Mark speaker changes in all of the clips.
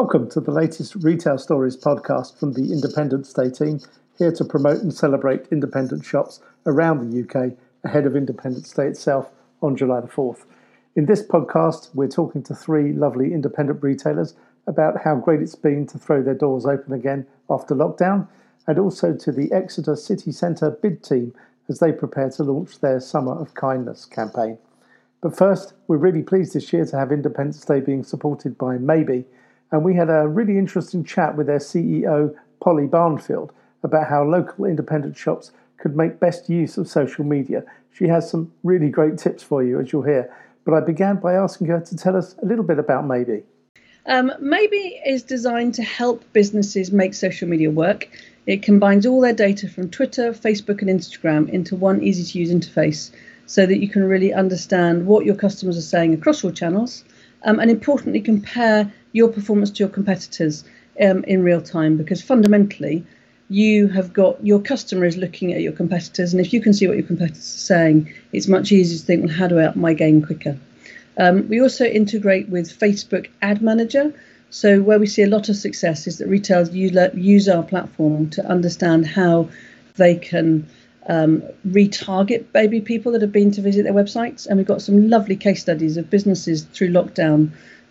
Speaker 1: Welcome to the latest Retail Stories podcast from the Independents' Day team, here to promote and celebrate independent shops around the UK ahead of Independents' Day itself on July the 4th. In this podcast, we're talking to three lovely independent retailers about how great it's been to throw their doors open again after lockdown, and also to the Exeter City Centre bid team as they prepare to launch their Summer of Kindness campaign. But first, we're really pleased this year to have Independents' Day being supported by Maybe, and we had a really interesting chat with their CEO, Polly Barnfield, about how local independent shops could make best use of social media. She has some really great tips for you, as you'll hear. But I began by asking her to tell us a little bit about Maybe.
Speaker 2: Um, Maybe is designed to help businesses make social media work. It combines all their data from Twitter, Facebook, and Instagram into one easy to use interface so that you can really understand what your customers are saying across all channels um, and importantly compare your performance to your competitors um, in real time because fundamentally you have got your customer is looking at your competitors and if you can see what your competitors are saying it's much easier to think well how do i up my game quicker? Um, we also integrate with facebook ad manager. So where we see a lot of success is that retailers use, our platform to understand how they can um, retarget maybe people that have been to visit their websites and we've got some lovely case studies of businesses through lockdown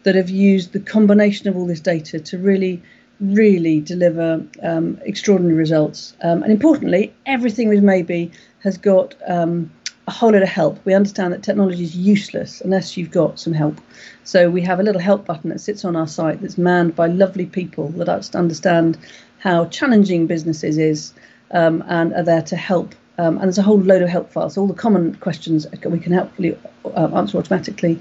Speaker 2: that have used the combination of all this data to really, really deliver um, extraordinary results. Um, and importantly, everything with Maybe has got um, a whole lot of help. We understand that technology is useless unless you've got some help. So we have a little help button that sits on our site that's manned by lovely people that understand how challenging businesses is um, and are there to help. Um, and there's a whole load of help files. All the common questions we can helpfully uh, answer automatically.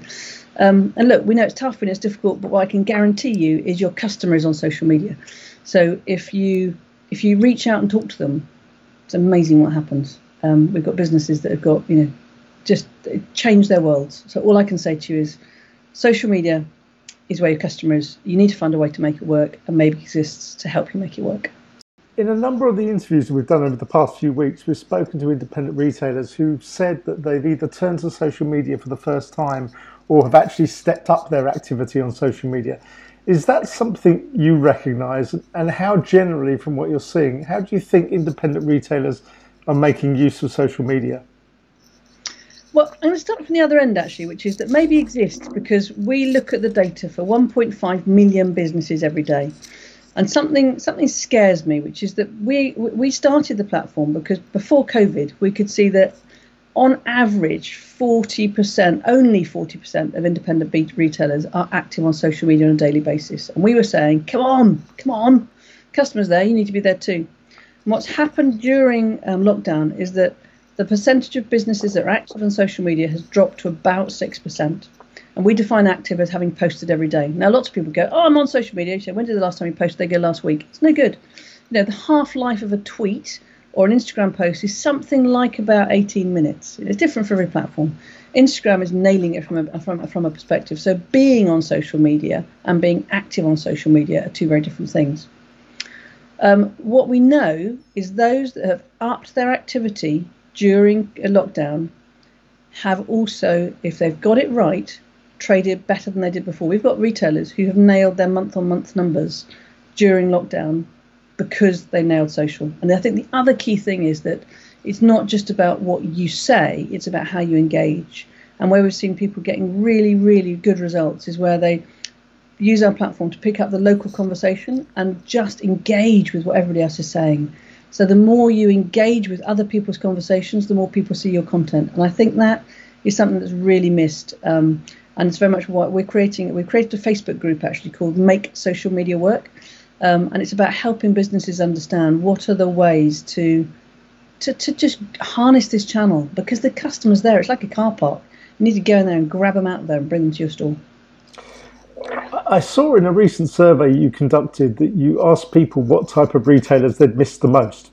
Speaker 2: Um, and look, we know it's tough and it's difficult, but what I can guarantee you is your customer is on social media. So if you if you reach out and talk to them, it's amazing what happens. Um, we've got businesses that have got you know just changed their worlds. So all I can say to you is, social media is where your customer is. You need to find a way to make it work, and maybe exists to help you make it work.
Speaker 1: In a number of the interviews we've done over the past few weeks, we've spoken to independent retailers who've said that they've either turned to social media for the first time or have actually stepped up their activity on social media. Is that something you recognise? And how generally, from what you're seeing, how do you think independent retailers are making use of social media?
Speaker 2: Well, I'm going to start from the other end actually, which is that maybe exists because we look at the data for 1.5 million businesses every day. And something something scares me, which is that we we started the platform because before COVID we could see that on average, 40%, only 40% of independent retailers are active on social media on a daily basis. And we were saying, come on, come on, customers there, you need to be there too. And what's happened during um, lockdown is that the percentage of businesses that are active on social media has dropped to about 6%. And we define active as having posted every day. Now, lots of people go, oh, I'm on social media. When did the last time you posted? They go last week. It's no good. You know, the half life of a tweet or an Instagram post is something like about 18 minutes. It's different for every platform. Instagram is nailing it from a, from, from a perspective. So being on social media and being active on social media are two very different things. Um, what we know is those that have upped their activity during a lockdown have also, if they've got it right, traded better than they did before. We've got retailers who have nailed their month on month numbers during lockdown because they nailed social. And I think the other key thing is that it's not just about what you say, it's about how you engage. And where we've seen people getting really, really good results is where they use our platform to pick up the local conversation and just engage with what everybody else is saying. So the more you engage with other people's conversations, the more people see your content. And I think that is something that's really missed. Um, and it's very much what we're creating. We've created a Facebook group actually called Make Social Media Work. Um, and it's about helping businesses understand what are the ways to, to to just harness this channel because the customers there. It's like a car park. You need to go in there and grab them out there and bring them to your store.
Speaker 1: I saw in a recent survey you conducted that you asked people what type of retailers they'd missed the most.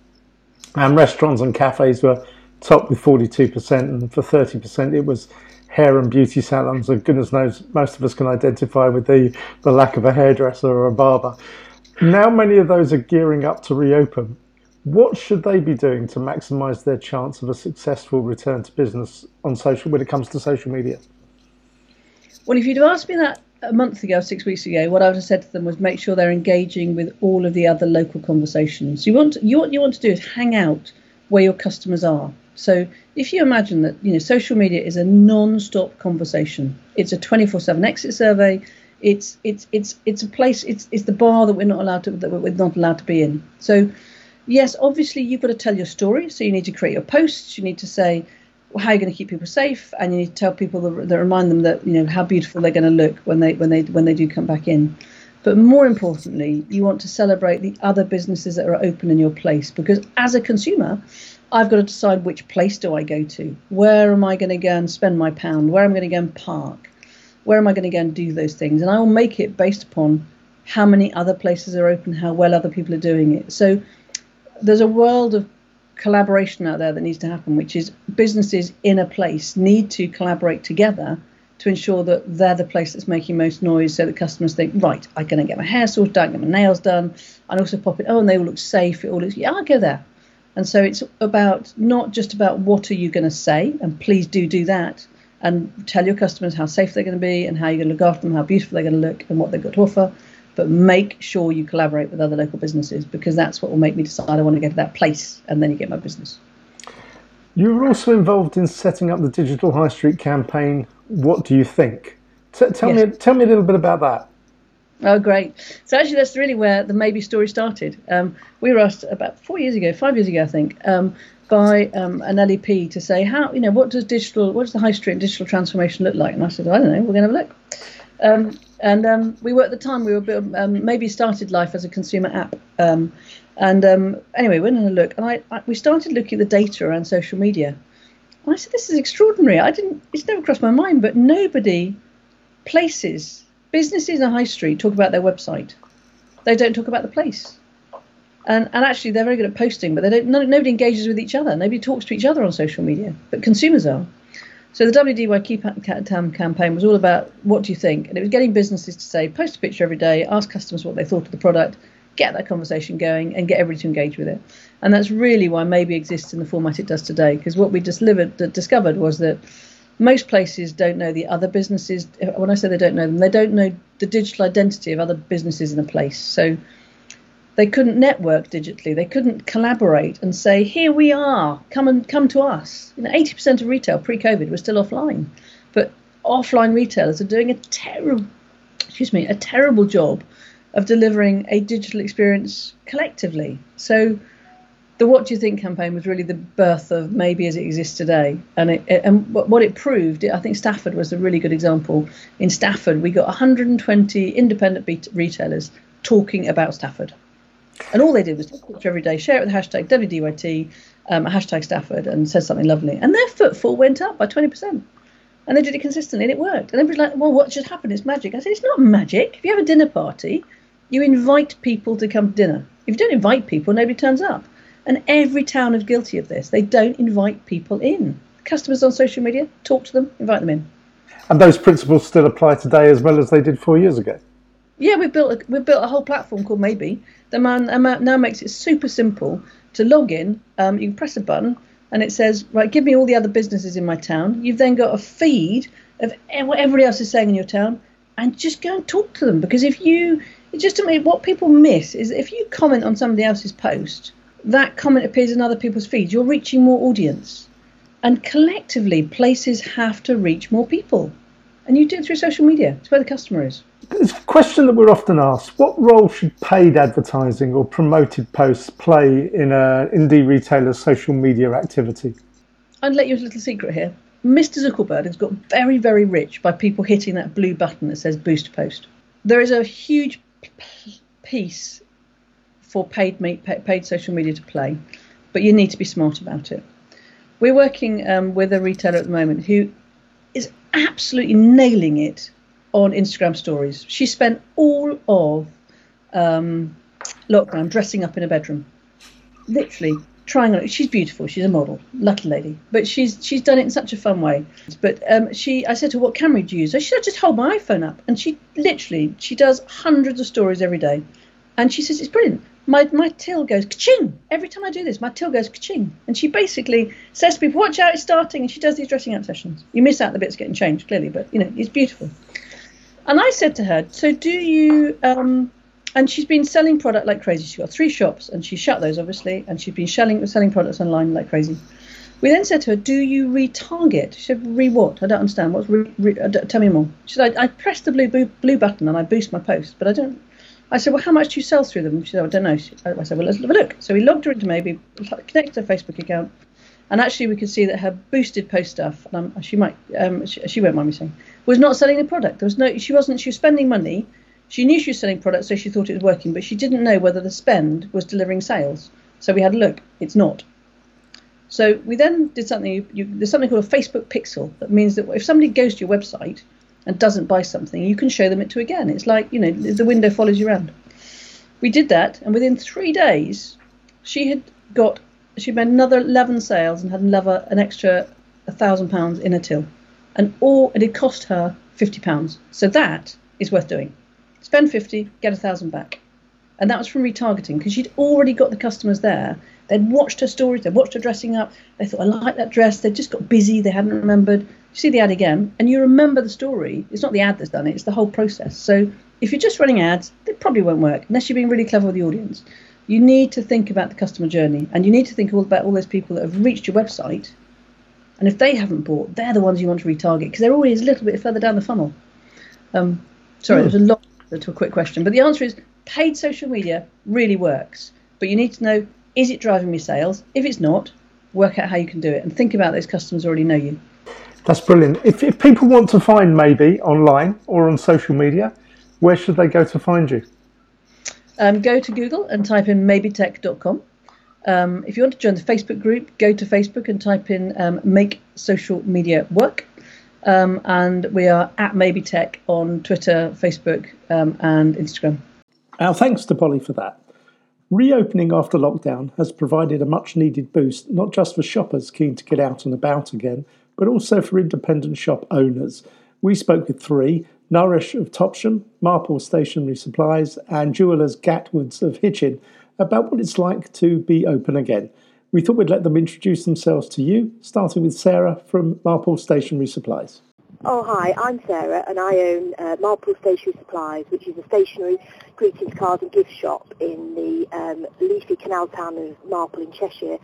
Speaker 1: And restaurants and cafes were top with 42%, and for 30% it was hair and beauty salons. And goodness knows, most of us can identify with the, the lack of a hairdresser or a barber. Now many of those are gearing up to reopen. What should they be doing to maximise their chance of a successful return to business on social when it comes to social media?
Speaker 2: Well, if you'd have asked me that a month ago, six weeks ago, what I would have said to them was make sure they're engaging with all of the other local conversations. You want you what you want to do is hang out where your customers are. So if you imagine that you know social media is a non-stop conversation, it's a 24/7 exit survey. It's it's it's it's a place. It's it's the bar that we're not allowed to that we're not allowed to be in. So yes, obviously you've got to tell your story. So you need to create your posts. You need to say how you're going to keep people safe, and you need to tell people that, that remind them that you know how beautiful they're going to look when they when they when they do come back in. But more importantly, you want to celebrate the other businesses that are open in your place because as a consumer, I've got to decide which place do I go to. Where am I going to go and spend my pound? Where am I going to go and park? Where am I going to go and do those things? And I will make it based upon how many other places are open, how well other people are doing it. So there's a world of collaboration out there that needs to happen, which is businesses in a place need to collaborate together to ensure that they're the place that's making most noise so that customers think, right, I'm going to get my hair sorted out, get my nails done, and also pop it, oh, and they all look safe, it all looks, yeah, I'll go there. And so it's about not just about what are you going to say, and please do do that, and tell your customers how safe they're going to be and how you're going to look after them, how beautiful they're going to look, and what they've got to offer but make sure you collaborate with other local businesses because that's what will make me decide I want to go to that place and then you get my business.
Speaker 1: You were also involved in setting up the digital high street campaign. What do you think? T- tell yes. me, tell me a little bit about that.
Speaker 2: Oh, great! So actually, that's really where the maybe story started. Um, we were asked about four years ago, five years ago, I think, um, by um, an LEP to say how you know what does digital, what does the high street and digital transformation look like? And I said, I don't know. We're going to have a look. Um, and um, we were at the time we were um, maybe started life as a consumer app. Um, and um, anyway, we went and a look, and I, I, we started looking at the data around social media. And I said, "This is extraordinary. I didn't. It's never crossed my mind, but nobody places businesses in a high street talk about their website. They don't talk about the place." And, and actually, they're very good at posting, but they don't. nobody engages with each other. Nobody talks to each other on social media, but consumers are. So the WDY Keep campaign was all about what do you think, and it was getting businesses to say post a picture every day, ask customers what they thought of the product, get that conversation going, and get everybody to engage with it. And that's really why Maybe exists in the format it does today, because what we discovered was that most places don't know the other businesses. Eh, when I say they don't know them, they don't know the digital identity of other businesses in a place. So they couldn't network digitally. They couldn't collaborate and say, "Here we are. Come and come to us." You know, 80% of retail pre-COVID was still offline, but offline retailers are doing a terrible, excuse me, a terrible job of delivering a digital experience collectively. So, the "What Do You Think" campaign was really the birth of maybe as it exists today, and it, and what it proved, I think Stafford was a really good example. In Stafford, we got 120 independent retailers talking about Stafford and all they did was take a picture every day, share it with the hashtag WDYT, um, hashtag Stafford, and said something lovely. And their footfall went up by 20%. And they did it consistently, and it worked. And everybody's like, well, what just happened? It's magic. I said, it's not magic. If you have a dinner party, you invite people to come to dinner. If you don't invite people, nobody turns up. And every town is guilty of this. They don't invite people in. Customers on social media, talk to them, invite them in.
Speaker 1: And those principles still apply today as well as they did four years ago.
Speaker 2: Yeah, we built a, we built a whole platform called Maybe The man, now makes it super simple to log in. Um, you press a button and it says, right, give me all the other businesses in my town. You've then got a feed of what everybody else is saying in your town, and just go and talk to them because if you just to me what people miss is if you comment on somebody else's post, that comment appears in other people's feeds. You're reaching more audience, and collectively, places have to reach more people, and you do it through social media. It's where the customer is.
Speaker 1: It's a question that we're often asked. What role should paid advertising or promoted posts play in an indie retailer's social media activity?
Speaker 2: I'd let you a little secret here. Mr. Zuckerberg has got very, very rich by people hitting that blue button that says boost post. There is a huge piece for paid, paid social media to play, but you need to be smart about it. We're working um, with a retailer at the moment who is absolutely nailing it on Instagram stories. She spent all of um, lockdown dressing up in a bedroom, literally trying on. She's beautiful. She's a model, lucky lady. But she's she's done it in such a fun way. But um, she, I said to her, "What camera do you use?" She said, "I "Just hold my iPhone up." And she literally she does hundreds of stories every day, and she says it's brilliant. My my till goes ka-ching every time I do this. My till goes ka-ching, and she basically says to people, "Watch out, it's starting." And she does these dressing up sessions. You miss out the bits getting changed clearly, but you know it's beautiful. And I said to her, so do you? Um, and she's been selling product like crazy. She's got three shops, and she shut those obviously, and she's been selling selling products online like crazy. We then said to her, "Do you retarget?" She said, "Re what? I don't understand. What's re, re, uh, tell me more?" She said, I, "I pressed the blue blue button and I boost my post, but I don't." I said, "Well, how much do you sell through them?" She said, "I don't know." I said, "Well, let's have a look." So we logged her into maybe connected her Facebook account, and actually we could see that her boosted post stuff, um, she might, um, she, she won't mind me saying, was not selling the product. There was no, she wasn't. She was spending money. She knew she was selling products, so she thought it was working, but she didn't know whether the spend was delivering sales. So we had a look. It's not. So we then did something. You, you, there's something called a Facebook Pixel that means that if somebody goes to your website and doesn't buy something, you can show them it to again. It's like you know the window follows you around. We did that, and within three days, she had got she made another 11 sales and had another an extra thousand pounds in a till, and all and it cost her 50 pounds. So that is worth doing. Spend 50, get a thousand back, and that was from retargeting because she'd already got the customers there. They'd watched her stories, they'd watched her dressing up. They thought, I like that dress. They just got busy. They hadn't remembered. You see the ad again, and you remember the story. It's not the ad that's done it; it's the whole process. So if you're just running ads, they probably won't work unless you're being really clever with the audience you need to think about the customer journey and you need to think all about all those people that have reached your website and if they haven't bought they're the ones you want to retarget because they're always a little bit further down the funnel. Um, sorry there's a lot to a quick question but the answer is paid social media really works but you need to know is it driving me sales? If it's not work out how you can do it and think about those customers already know you.
Speaker 1: That's brilliant. If, if people want to find maybe online or on social media where should they go to find you
Speaker 2: um, go to Google and type in maybetech.com. Um, if you want to join the Facebook group, go to Facebook and type in um, Make Social Media Work. Um, and we are at Maybetech on Twitter, Facebook, um, and Instagram.
Speaker 1: Our thanks to Polly for that. Reopening after lockdown has provided a much needed boost, not just for shoppers keen to get out and about again, but also for independent shop owners. We spoke with three Nourish of Topsham, Marple Stationery Supplies, and Jewellers Gatwards of Hitchin about what it's like to be open again. We thought we'd let them introduce themselves to you, starting with Sarah from Marple Stationery Supplies.
Speaker 3: Oh, hi, I'm Sarah and I own uh, Marple Stationery Supplies, which is a stationery, greetings cards and gift shop in the um, leafy canal town of Marple in Cheshire.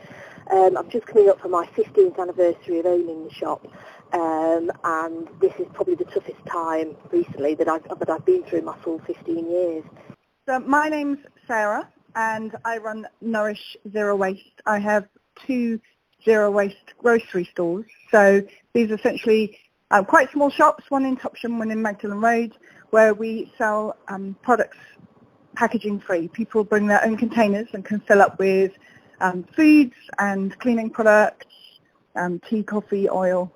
Speaker 3: Um, I'm just coming up for my 15th anniversary of owning the shop um, and this is probably the toughest time recently that I've, that I've been through my full 15 years.
Speaker 4: So my name's Sarah and I run Nourish Zero Waste. I have two zero waste grocery stores. So these are essentially um, quite small shops, one in Topsham, one in Magdalen Road, where we sell um, products packaging free. People bring their own containers and can fill up with um, foods and cleaning products, um, tea, coffee, oil,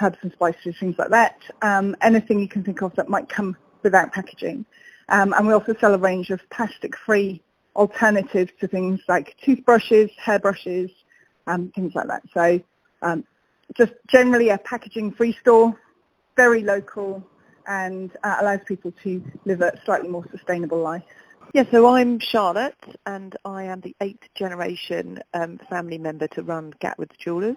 Speaker 4: herbs and spices, things like that. Um, anything you can think of that might come without packaging. Um, and we also sell a range of plastic-free alternatives to things like toothbrushes, hairbrushes, um, things like that. So um, just generally a packaging-free store, very local, and uh, allows people to live a slightly more sustainable life.
Speaker 5: Yeah, so I'm Charlotte, and I am the eighth generation um, family member to run Gatward's Jewellers.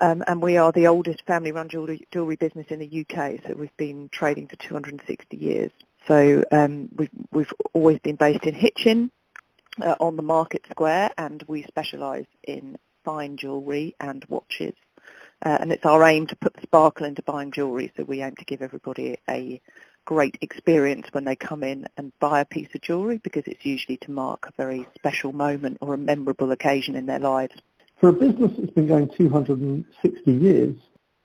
Speaker 5: Um, and we are the oldest family-run jewellery, jewellery business in the UK, so we've been trading for 260 years. So um, we've, we've always been based in Hitchin uh, on the Market Square, and we specialise in fine jewellery and watches. Uh, and it's our aim to put the sparkle into buying jewellery, so we aim to give everybody a great experience when they come in and buy a piece of jewellery because it's usually to mark a very special moment or a memorable occasion in their lives
Speaker 1: for a business that's been going 260 years,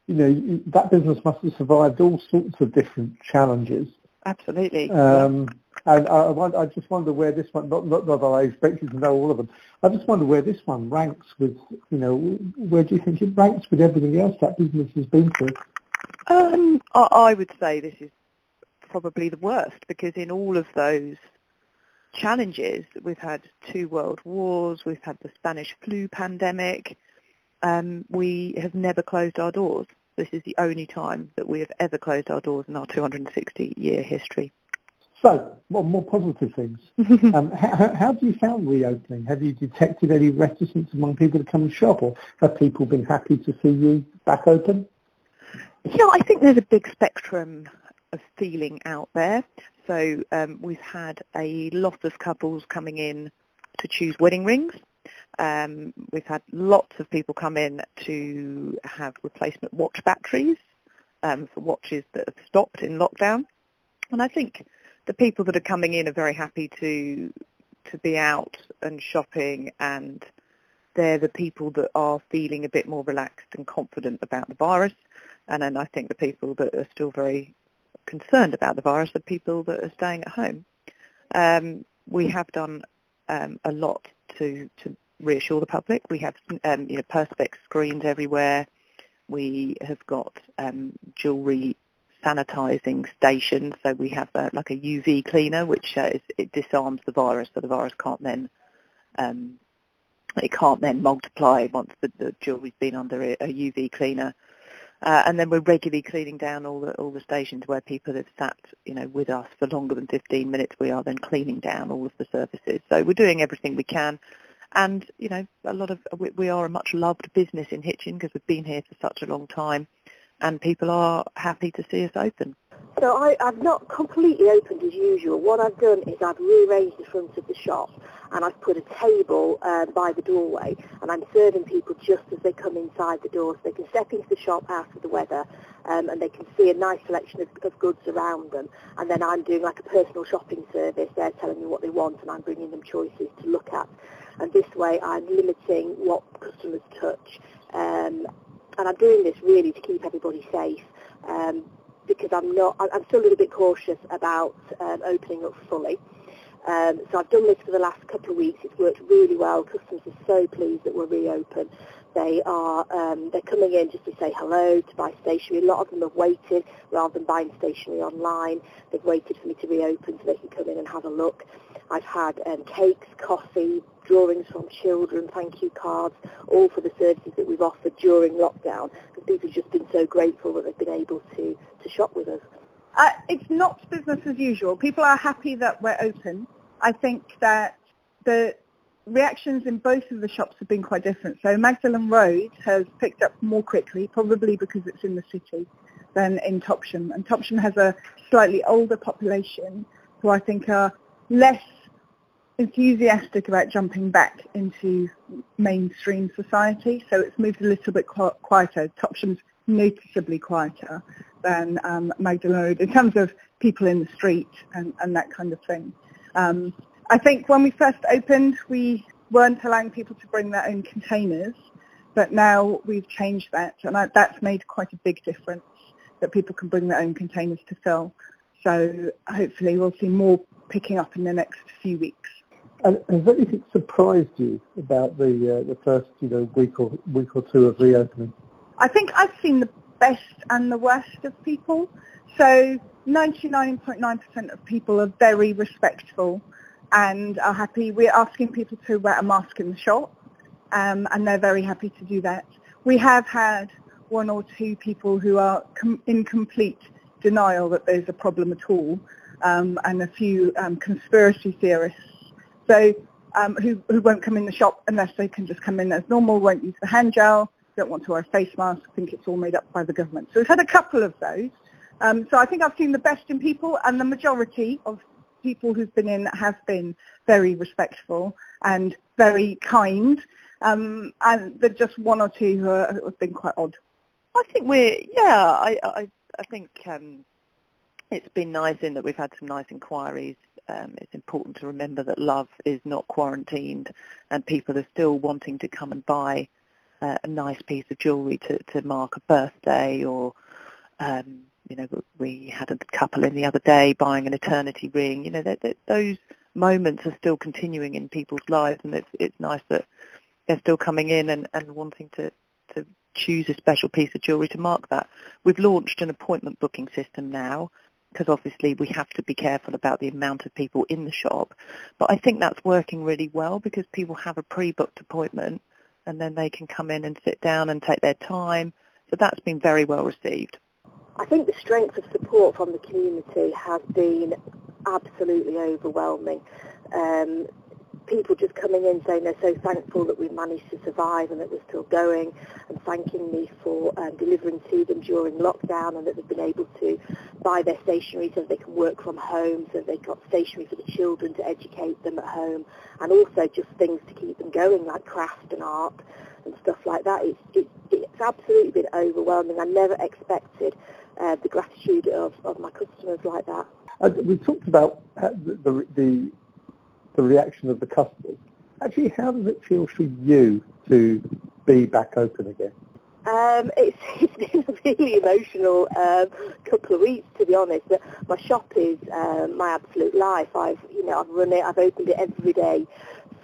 Speaker 1: you know, that business must have survived all sorts of different challenges.
Speaker 5: Absolutely.
Speaker 1: Um, and I, I, just wonder where this one, not, not, that I expect you to know all of them, I just wonder where this one ranks with, you know, where do you think it ranks with everything else that business has been through?
Speaker 5: Um, I, I would say this is probably the worst because in all of those challenges. We've had two world wars, we've had the Spanish flu pandemic. Um, we have never closed our doors. This is the only time that we have ever closed our doors in our 260-year history.
Speaker 1: So, well, more positive things. um, how, how have you found reopening? Have you detected any reticence among people to come and shop, or have people been happy to see you back open?
Speaker 5: Yeah, I think there's a big spectrum of feeling out there. So um, we've had a lot of couples coming in to choose wedding rings. Um, we've had lots of people come in to have replacement watch batteries um, for watches that have stopped in lockdown. And I think the people that are coming in are very happy to to be out and shopping and they're the people that are feeling a bit more relaxed and confident about the virus. And then I think the people that are still very concerned about the virus are people that are staying at home. Um, we have done um, a lot to, to reassure the public. We have um, you know, perspex screens everywhere. We have got um, jewellery sanitizing stations. So we have uh, like a UV cleaner, which uh, is, it disarms the virus, so the virus can't then um, it can't then multiply once the, the jewellery's been under a UV cleaner. Uh, and then we're regularly cleaning down all the all the stations where people have sat, you know, with us for longer than 15 minutes. We are then cleaning down all of the surfaces. So we're doing everything we can, and you know, a lot of we, we are a much loved business in Hitchin because we've been here for such a long time and people are happy to see us open.
Speaker 3: So I, I've not completely opened as usual. What I've done is I've rearranged the front of the shop and I've put a table uh, by the doorway and I'm serving people just as they come inside the door so they can step into the shop out of the weather um, and they can see a nice selection of, of goods around them and then I'm doing like a personal shopping service. They're telling me what they want and I'm bringing them choices to look at and this way I'm limiting what customers touch um, and I'm doing this really to keep everybody safe um, because I'm not, I'm still a little bit cautious about um, opening up fully. Um, so I've done this for the last couple of weeks. It's worked really well. Customers are so pleased that we're reopen. They are um, they're coming in just to say hello, to buy stationery. A lot of them have waited rather than buying stationery online. They've waited for me to reopen so they can come in and have a look. I've had um, cakes, coffee, drawings from children, thank you cards, all for the services that we've offered during lockdown because people have just been so grateful that they've been able to, to shop with us.
Speaker 4: Uh, it's not business as usual. People are happy that we're open. I think that the reactions in both of the shops have been quite different. So Magdalen Road has picked up more quickly, probably because it's in the city, than in Topsham. And Topsham has a slightly older population who I think are less enthusiastic about jumping back into mainstream society, so it's moved a little bit quieter. Topsham's noticeably quieter than um, Magdalen Road in terms of people in the street and, and that kind of thing. Um, I think when we first opened, we weren't allowing people to bring their own containers, but now we've changed that, and I, that's made quite a big difference that people can bring their own containers to fill. So hopefully we'll see more picking up in the next few weeks.
Speaker 1: And has anything surprised you about the uh, the first you know week or week or two of reopening?
Speaker 4: I think I've seen the best and the worst of people. So 99.9% of people are very respectful and are happy. We're asking people to wear a mask in the shop, um, and they're very happy to do that. We have had one or two people who are com- in complete denial that there's a problem at all, um, and a few um, conspiracy theorists so um, who, who won't come in the shop unless they can just come in as normal, won't use the hand gel, don't want to wear a face mask, think it's all made up by the government. So we've had a couple of those. Um, so I think I've seen the best in people and the majority of people who've been in have been very respectful and very kind. Um, and there's just one or two who, are, who, have been quite odd.
Speaker 5: I think we're, yeah, I, I, I think um, it's been nice in that we've had some nice inquiries um, it's important to remember that love is not quarantined and people are still wanting to come and buy uh, a nice piece of jewellery to, to mark a birthday or, um, you know, we had a couple in the other day buying an eternity ring. You know, those moments are still continuing in people's lives and it's, it's nice that they're still coming in and, and wanting to, to choose a special piece of jewellery to mark that. We've launched an appointment booking system now because obviously we have to be careful about the amount of people in the shop. But I think that's working really well because people have a pre-booked appointment and then they can come in and sit down and take their time. So that's been very well received.
Speaker 3: I think the strength of support from the community has been absolutely overwhelming. Um, people just coming in saying they're so thankful that we managed to survive and that we're still going and thanking me for um, delivering to them during lockdown and that they've been able to buy their stationery so they can work from home, so they've got stationery for the children to educate them at home and also just things to keep them going like craft and art and stuff like that. It's, it, it's absolutely been overwhelming. I never expected uh, the gratitude of, of my customers like that.
Speaker 1: Uh, we talked about uh, the, the, the reaction of the customers. Actually, how does it feel for you to be back open again?
Speaker 3: Um, it's, it's been a really emotional um, couple of weeks, to be honest. But my shop is um, my absolute life. I've, you know, I've run it. I've opened it every day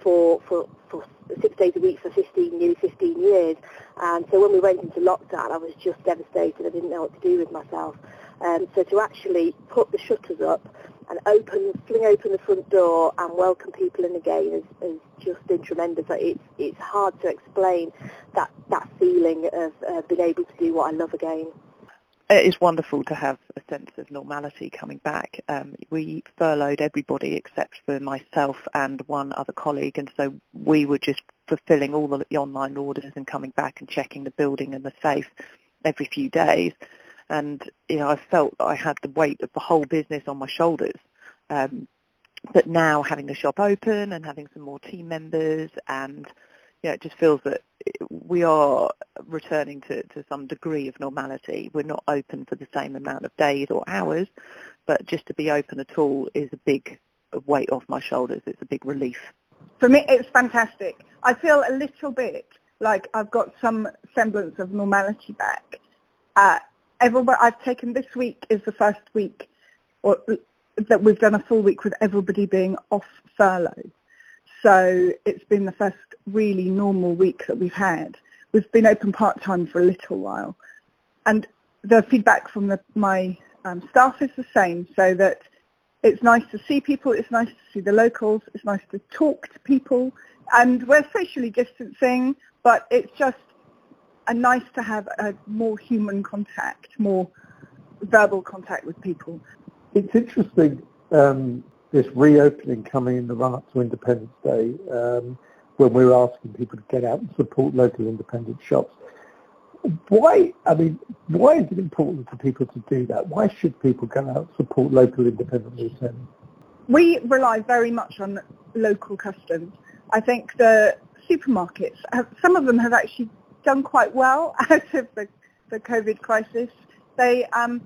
Speaker 3: for for for six days a week for 15, nearly 15 years. And so when we went into lockdown, I was just devastated. I didn't know what to do with myself. Um, so to actually put the shutters up and open, fling open the front door and welcome people in again has just been tremendous. It's, it's hard to explain that, that feeling of uh, being able to do what I love again.
Speaker 5: It is wonderful to have a sense of normality coming back. Um, we furloughed everybody except for myself and one other colleague, and so we were just fulfilling all the online orders and coming back and checking the building and the safe every few days and you know I felt I had the weight of the whole business on my shoulders. Um, but now having the shop open and having some more team members and you know, it just feels that we are returning to, to some degree of normality. We're not open for the same amount of days or hours, but just to be open at all is a big weight off my shoulders. It's a big relief.
Speaker 4: For me, it's fantastic. I feel a little bit like I've got some semblance of normality back. Uh, everybody, I've taken this week is the first week or, that we've done a full week with everybody being off furlough. So it's been the first really normal week that we've had. We've been open part-time for a little while. And the feedback from the, my um, staff is the same, so that it's nice to see people, it's nice to see the locals, it's nice to talk to people, and we're socially distancing, but it's just and nice to have a more human contact, more verbal contact with people.
Speaker 1: It's interesting, um, this reopening coming in the run-up to Independents' Day, um, when we're asking people to get out and support local independent shops. Why, I mean, why is it important for people to do that? Why should people go out and support local independent retailers?
Speaker 4: We rely very much on local customs. I think the supermarkets, have, some of them have actually done quite well out of the, the COVID crisis. They um,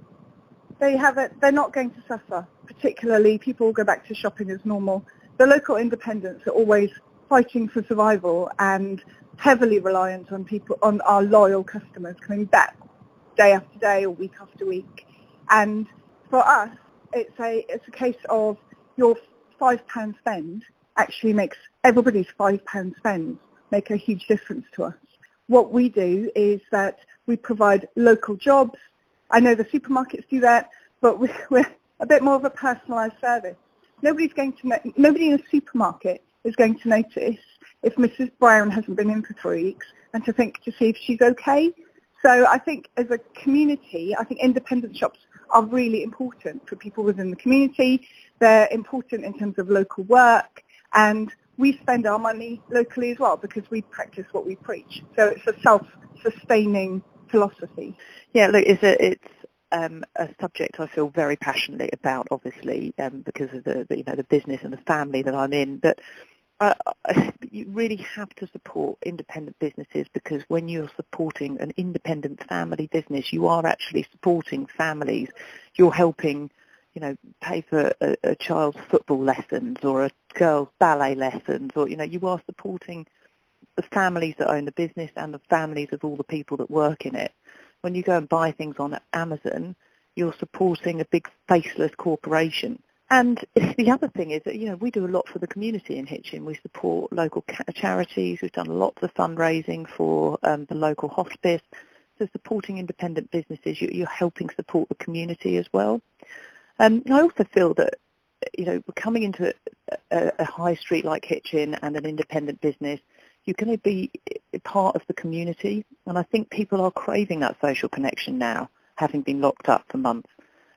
Speaker 4: they have it. They're not going to suffer. Particularly, people will go back to shopping as normal. The local independents are always fighting for survival and heavily reliant on people on our loyal customers coming back day after day or week after week. And for us, it's a it's a case of your five pound spend actually makes everybody's five pound spend make a huge difference to us what we do is that we provide local jobs. I know the supermarkets do that, but we're a bit more of a personalised service. Nobody's going to, nobody in a supermarket is going to notice if Mrs. Brown hasn't been in for three weeks and to think to see if she's okay. So I think as a community, I think independent shops are really important for people within the community. They're important in terms of local work and we spend our money locally as well because we practice what we preach. So it's a self-sustaining philosophy.
Speaker 5: Yeah, look, it's a, it's um, a subject I feel very passionately about, obviously, um, because of the, the, you know the business and the family that I'm in. But uh, you really have to support independent businesses because when you're supporting an independent family business, you are actually supporting families. You're helping you know, pay for a, a child's football lessons or a girl's ballet lessons or, you know, you are supporting the families that own the business and the families of all the people that work in it. When you go and buy things on Amazon, you're supporting a big faceless corporation. And the other thing is that, you know, we do a lot for the community in Hitchin. We support local charities. We've done lots of fundraising for um, the local hospice. So supporting independent businesses, you're helping support the community as well. Um, I also feel that you know we're coming into a, a high street like Hitchin and an independent business. You're going to be part of the community, and I think people are craving that social connection now, having been locked up for months.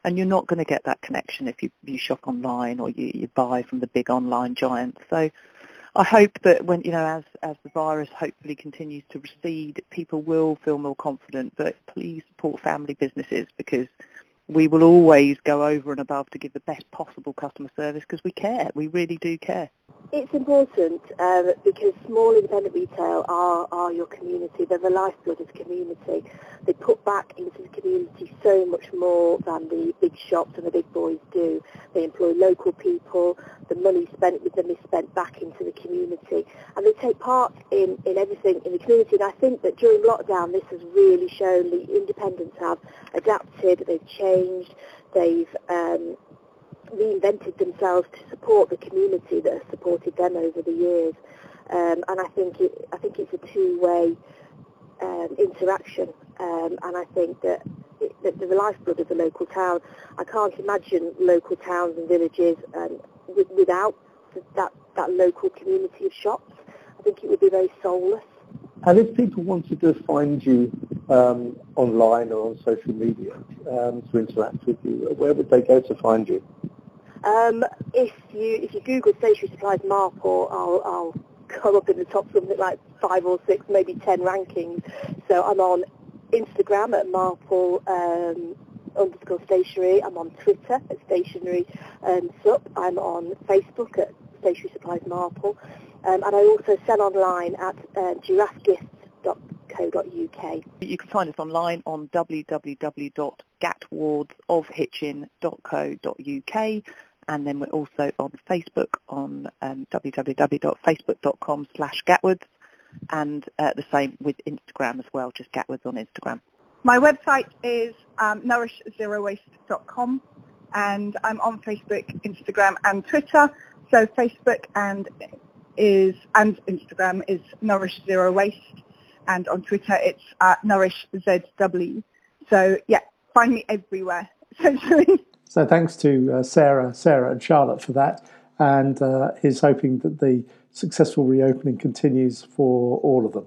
Speaker 5: And you're not going to get that connection if you, you shop online or you, you buy from the big online giants. So I hope that when you know, as as the virus hopefully continues to recede, people will feel more confident. But please support family businesses because we will always go over and above to give the best possible customer service because we care. We really do care.
Speaker 3: It's important um, because small independent retail are, are your community. They're the lifeblood of the community. They put back into the community so much more than the big shops and the big boys do. They employ local people. The money spent with them is spent back into the community. And they take part in, in everything in the community. And I think that during lockdown this has really shown the independents have adapted, they've changed, they've um, reinvented themselves to support the community that has supported them over the years. Um, and I think it, I think it's a two-way um, interaction. Um, and I think that, it, that the lifeblood of the local town. I can't imagine local towns and villages um, w- without that that local community of shops. I think it would be very soulless.
Speaker 1: And if people wanted to find you um, online or on social media um, to interact with you, where would they go to find you?
Speaker 3: Um, if you if you Google stationery supplies Marple, I'll, I'll come up in the top something like five or six, maybe ten rankings. So I'm on Instagram at Marple um, underscore stationery. I'm on Twitter at stationery um, sup. I'm on Facebook at stationery supplies Marple. Um, and I also sell online at uh, giraffegifts.co.uk.
Speaker 5: You can find us online on www.gatwardsofhitchin.co.uk and then we're also on Facebook on um, www.facebook.com slash gatwards and uh, the same with Instagram as well, just gatwards on Instagram.
Speaker 4: My website is um, nourishzerowaste.com and I'm on Facebook, Instagram and Twitter. So Facebook and is and Instagram is Nourish Zero Waste and on Twitter it's uh, Nourish ZW. So yeah, find me everywhere essentially.
Speaker 1: So thanks to uh, Sarah, Sarah and Charlotte for that, and uh, hoping that the successful reopening continues for all of them.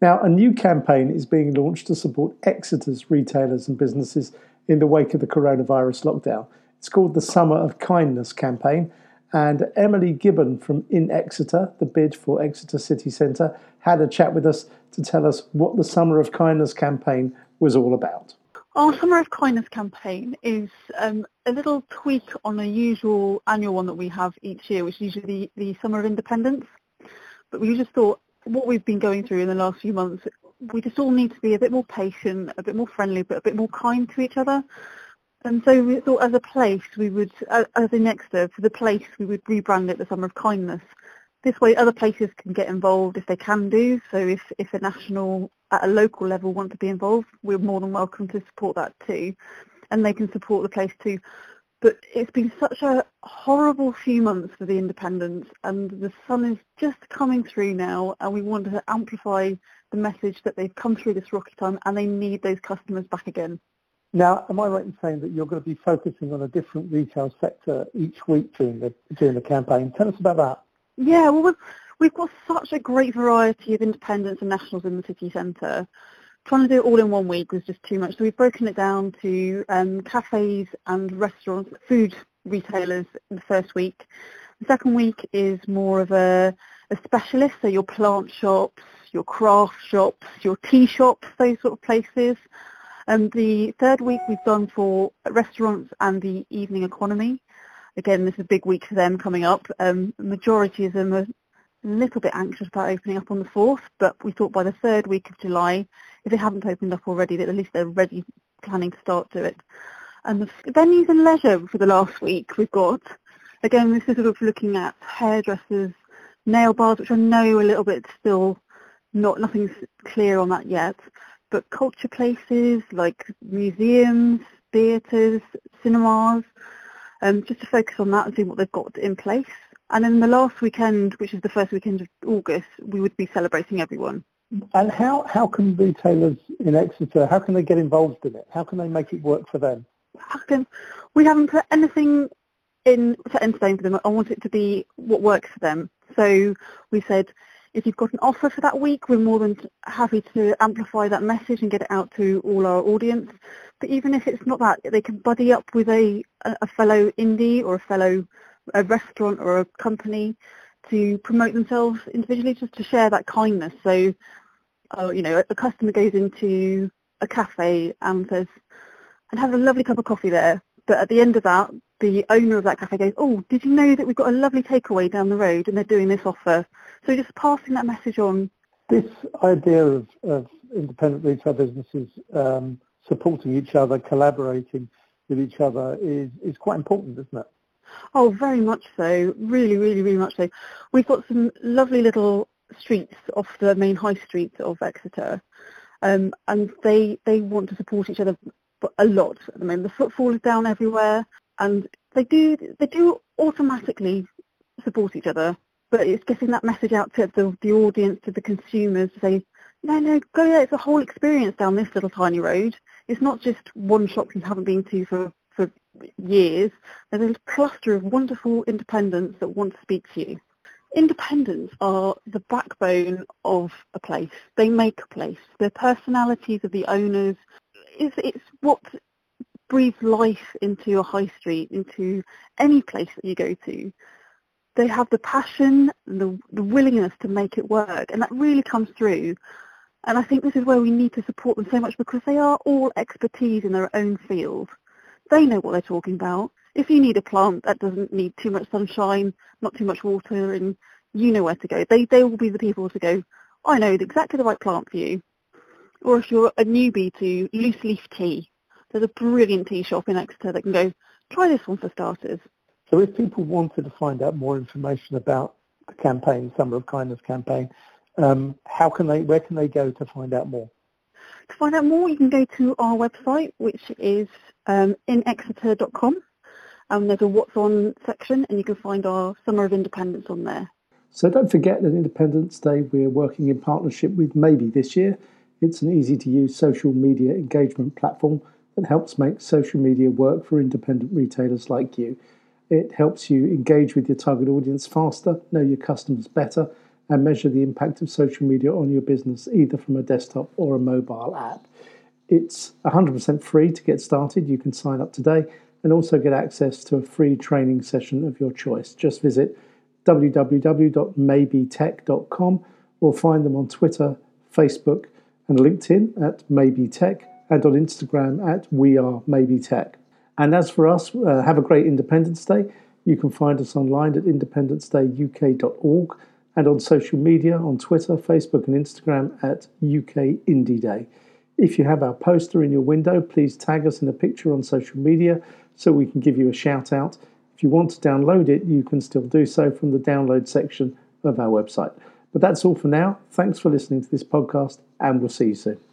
Speaker 1: Now, a new campaign is being launched to support Exeter's retailers and businesses in the wake of the coronavirus lockdown. It's called the Summer of Kindness campaign, and Emily Gibbon from InExeter, the bid for Exeter City Centre, had a chat with us to tell us what the Summer of Kindness campaign was all about.
Speaker 6: Our Summer of Kindness campaign is um, a little tweak on a usual annual one that we have each year, which is usually the, the Summer of Independence. But we just thought what we've been going through in the last few months, we just all need to be a bit more patient, a bit more friendly, but a bit more kind to each other. And so we thought as a place, we would, as in Exeter, for the place, we would rebrand it the Summer of Kindness. This way other places can get involved if they can do. So if, if a national at a local level want to be involved, we're more than welcome to support that too. And they can support the place too. But it's been such a horrible few months for the independents and the sun is just coming through now and we want to amplify the message that they've come through this rocky time and they need those customers back again.
Speaker 1: Now, am I right in saying that you're going to be focusing on a different retail sector each week during the, during the campaign? Tell us about that.
Speaker 6: Yeah, well, we've got such a great variety of independents and nationals in the city centre. Trying to do it all in one week was just too much. So we've broken it down to um, cafes and restaurants, food retailers in the first week. The second week is more of a, a specialist, so your plant shops, your craft shops, your tea shops, those sort of places. And the third week we've done for restaurants and the evening economy. Again, this is a big week for them coming up. Um, majority of them are little bit anxious about opening up on the 4th, but we thought by the third week of July, if they haven't opened up already, that at least they're ready, planning to start to it. And the venues and leisure for the last week we've got, again, this is sort of looking at hairdressers, nail bars, which I know a little bit still not, nothing's clear on that yet, but culture places like museums, theatres, cinemas, um, just to focus on that and see what they've got in place. And then the last weekend, which is the first weekend of August, we would be celebrating everyone.
Speaker 1: And how, how can retailers in Exeter, how can they get involved in it? How can they make it work for them?
Speaker 6: How can, we haven't put anything in set in stone for them. I want it to be what works for them. So we said, if you've got an offer for that week, we're more than happy to amplify that message and get it out to all our audience. But even if it's not that, they can buddy up with a, a fellow indie or a fellow a restaurant or a company to promote themselves individually, just to share that kindness. So, uh, you know, a customer goes into a cafe and says, and have a lovely cup of coffee there. But at the end of that, the owner of that cafe goes, oh, did you know that we've got a lovely takeaway down the road and they're doing this offer? So just passing that message on.
Speaker 1: This idea of, of independent retail businesses um, supporting each other, collaborating with each other is, is quite important, isn't it?
Speaker 6: Oh, very much so. Really, really, really much so. We've got some lovely little streets off the main high street of Exeter, um, and they they want to support each other a lot at the moment. The footfall is down everywhere, and they do they do automatically support each other. But it's getting that message out to the the audience, to the consumers, to say, no, no, go there. It's a whole experience down this little tiny road. It's not just one shop you haven't been to for for years. There's a cluster of wonderful independents that want to speak to you. Independents are the backbone of a place. They make a place. The personalities of the owners, it's, it's what breathes life into your high street, into any place that you go to. They have the passion and the, the willingness to make it work, and that really comes through. And I think this is where we need to support them so much because they are all expertise in their own field. They know what they're talking about. If you need a plant that doesn't need too much sunshine, not too much water, and you know where to go, they, they will be the people to go, I know exactly the right plant for you. Or if you're a newbie to loose leaf tea, there's a brilliant tea shop in Exeter that can go, try this one for starters.
Speaker 1: So if people wanted to find out more information about the campaign, Summer of Kindness campaign, um, how can they, where can they go to find out more?
Speaker 6: To find out more, you can go to our website, which is um, inexeter.com. Um, there's a What's On section, and you can find our Summer of Independence on there.
Speaker 1: So don't forget that Independents' Day we're working in partnership with Maybe this year. It's an easy-to-use social media engagement platform that helps make social media work for independent retailers like you. It helps you engage with your target audience faster, know your customers better, and measure the impact of social media on your business either from a desktop or a mobile app. It's 100% free to get started. You can sign up today and also get access to a free training session of your choice. Just visit www.maybetech.com or find them on Twitter, Facebook, and LinkedIn at MaybeTech and on Instagram at We Are Maybe Tech. And as for us, uh, have a great Independents' Day. You can find us online at independencedayuk.org and on social media on Twitter, Facebook, and Instagram at UK Indie Day. If you have our poster in your window, please tag us in a picture on social media so we can give you a shout out. If you want to download it, you can still do so from the download section of our website. But that's all for now. Thanks for listening to this podcast, and we'll see you soon.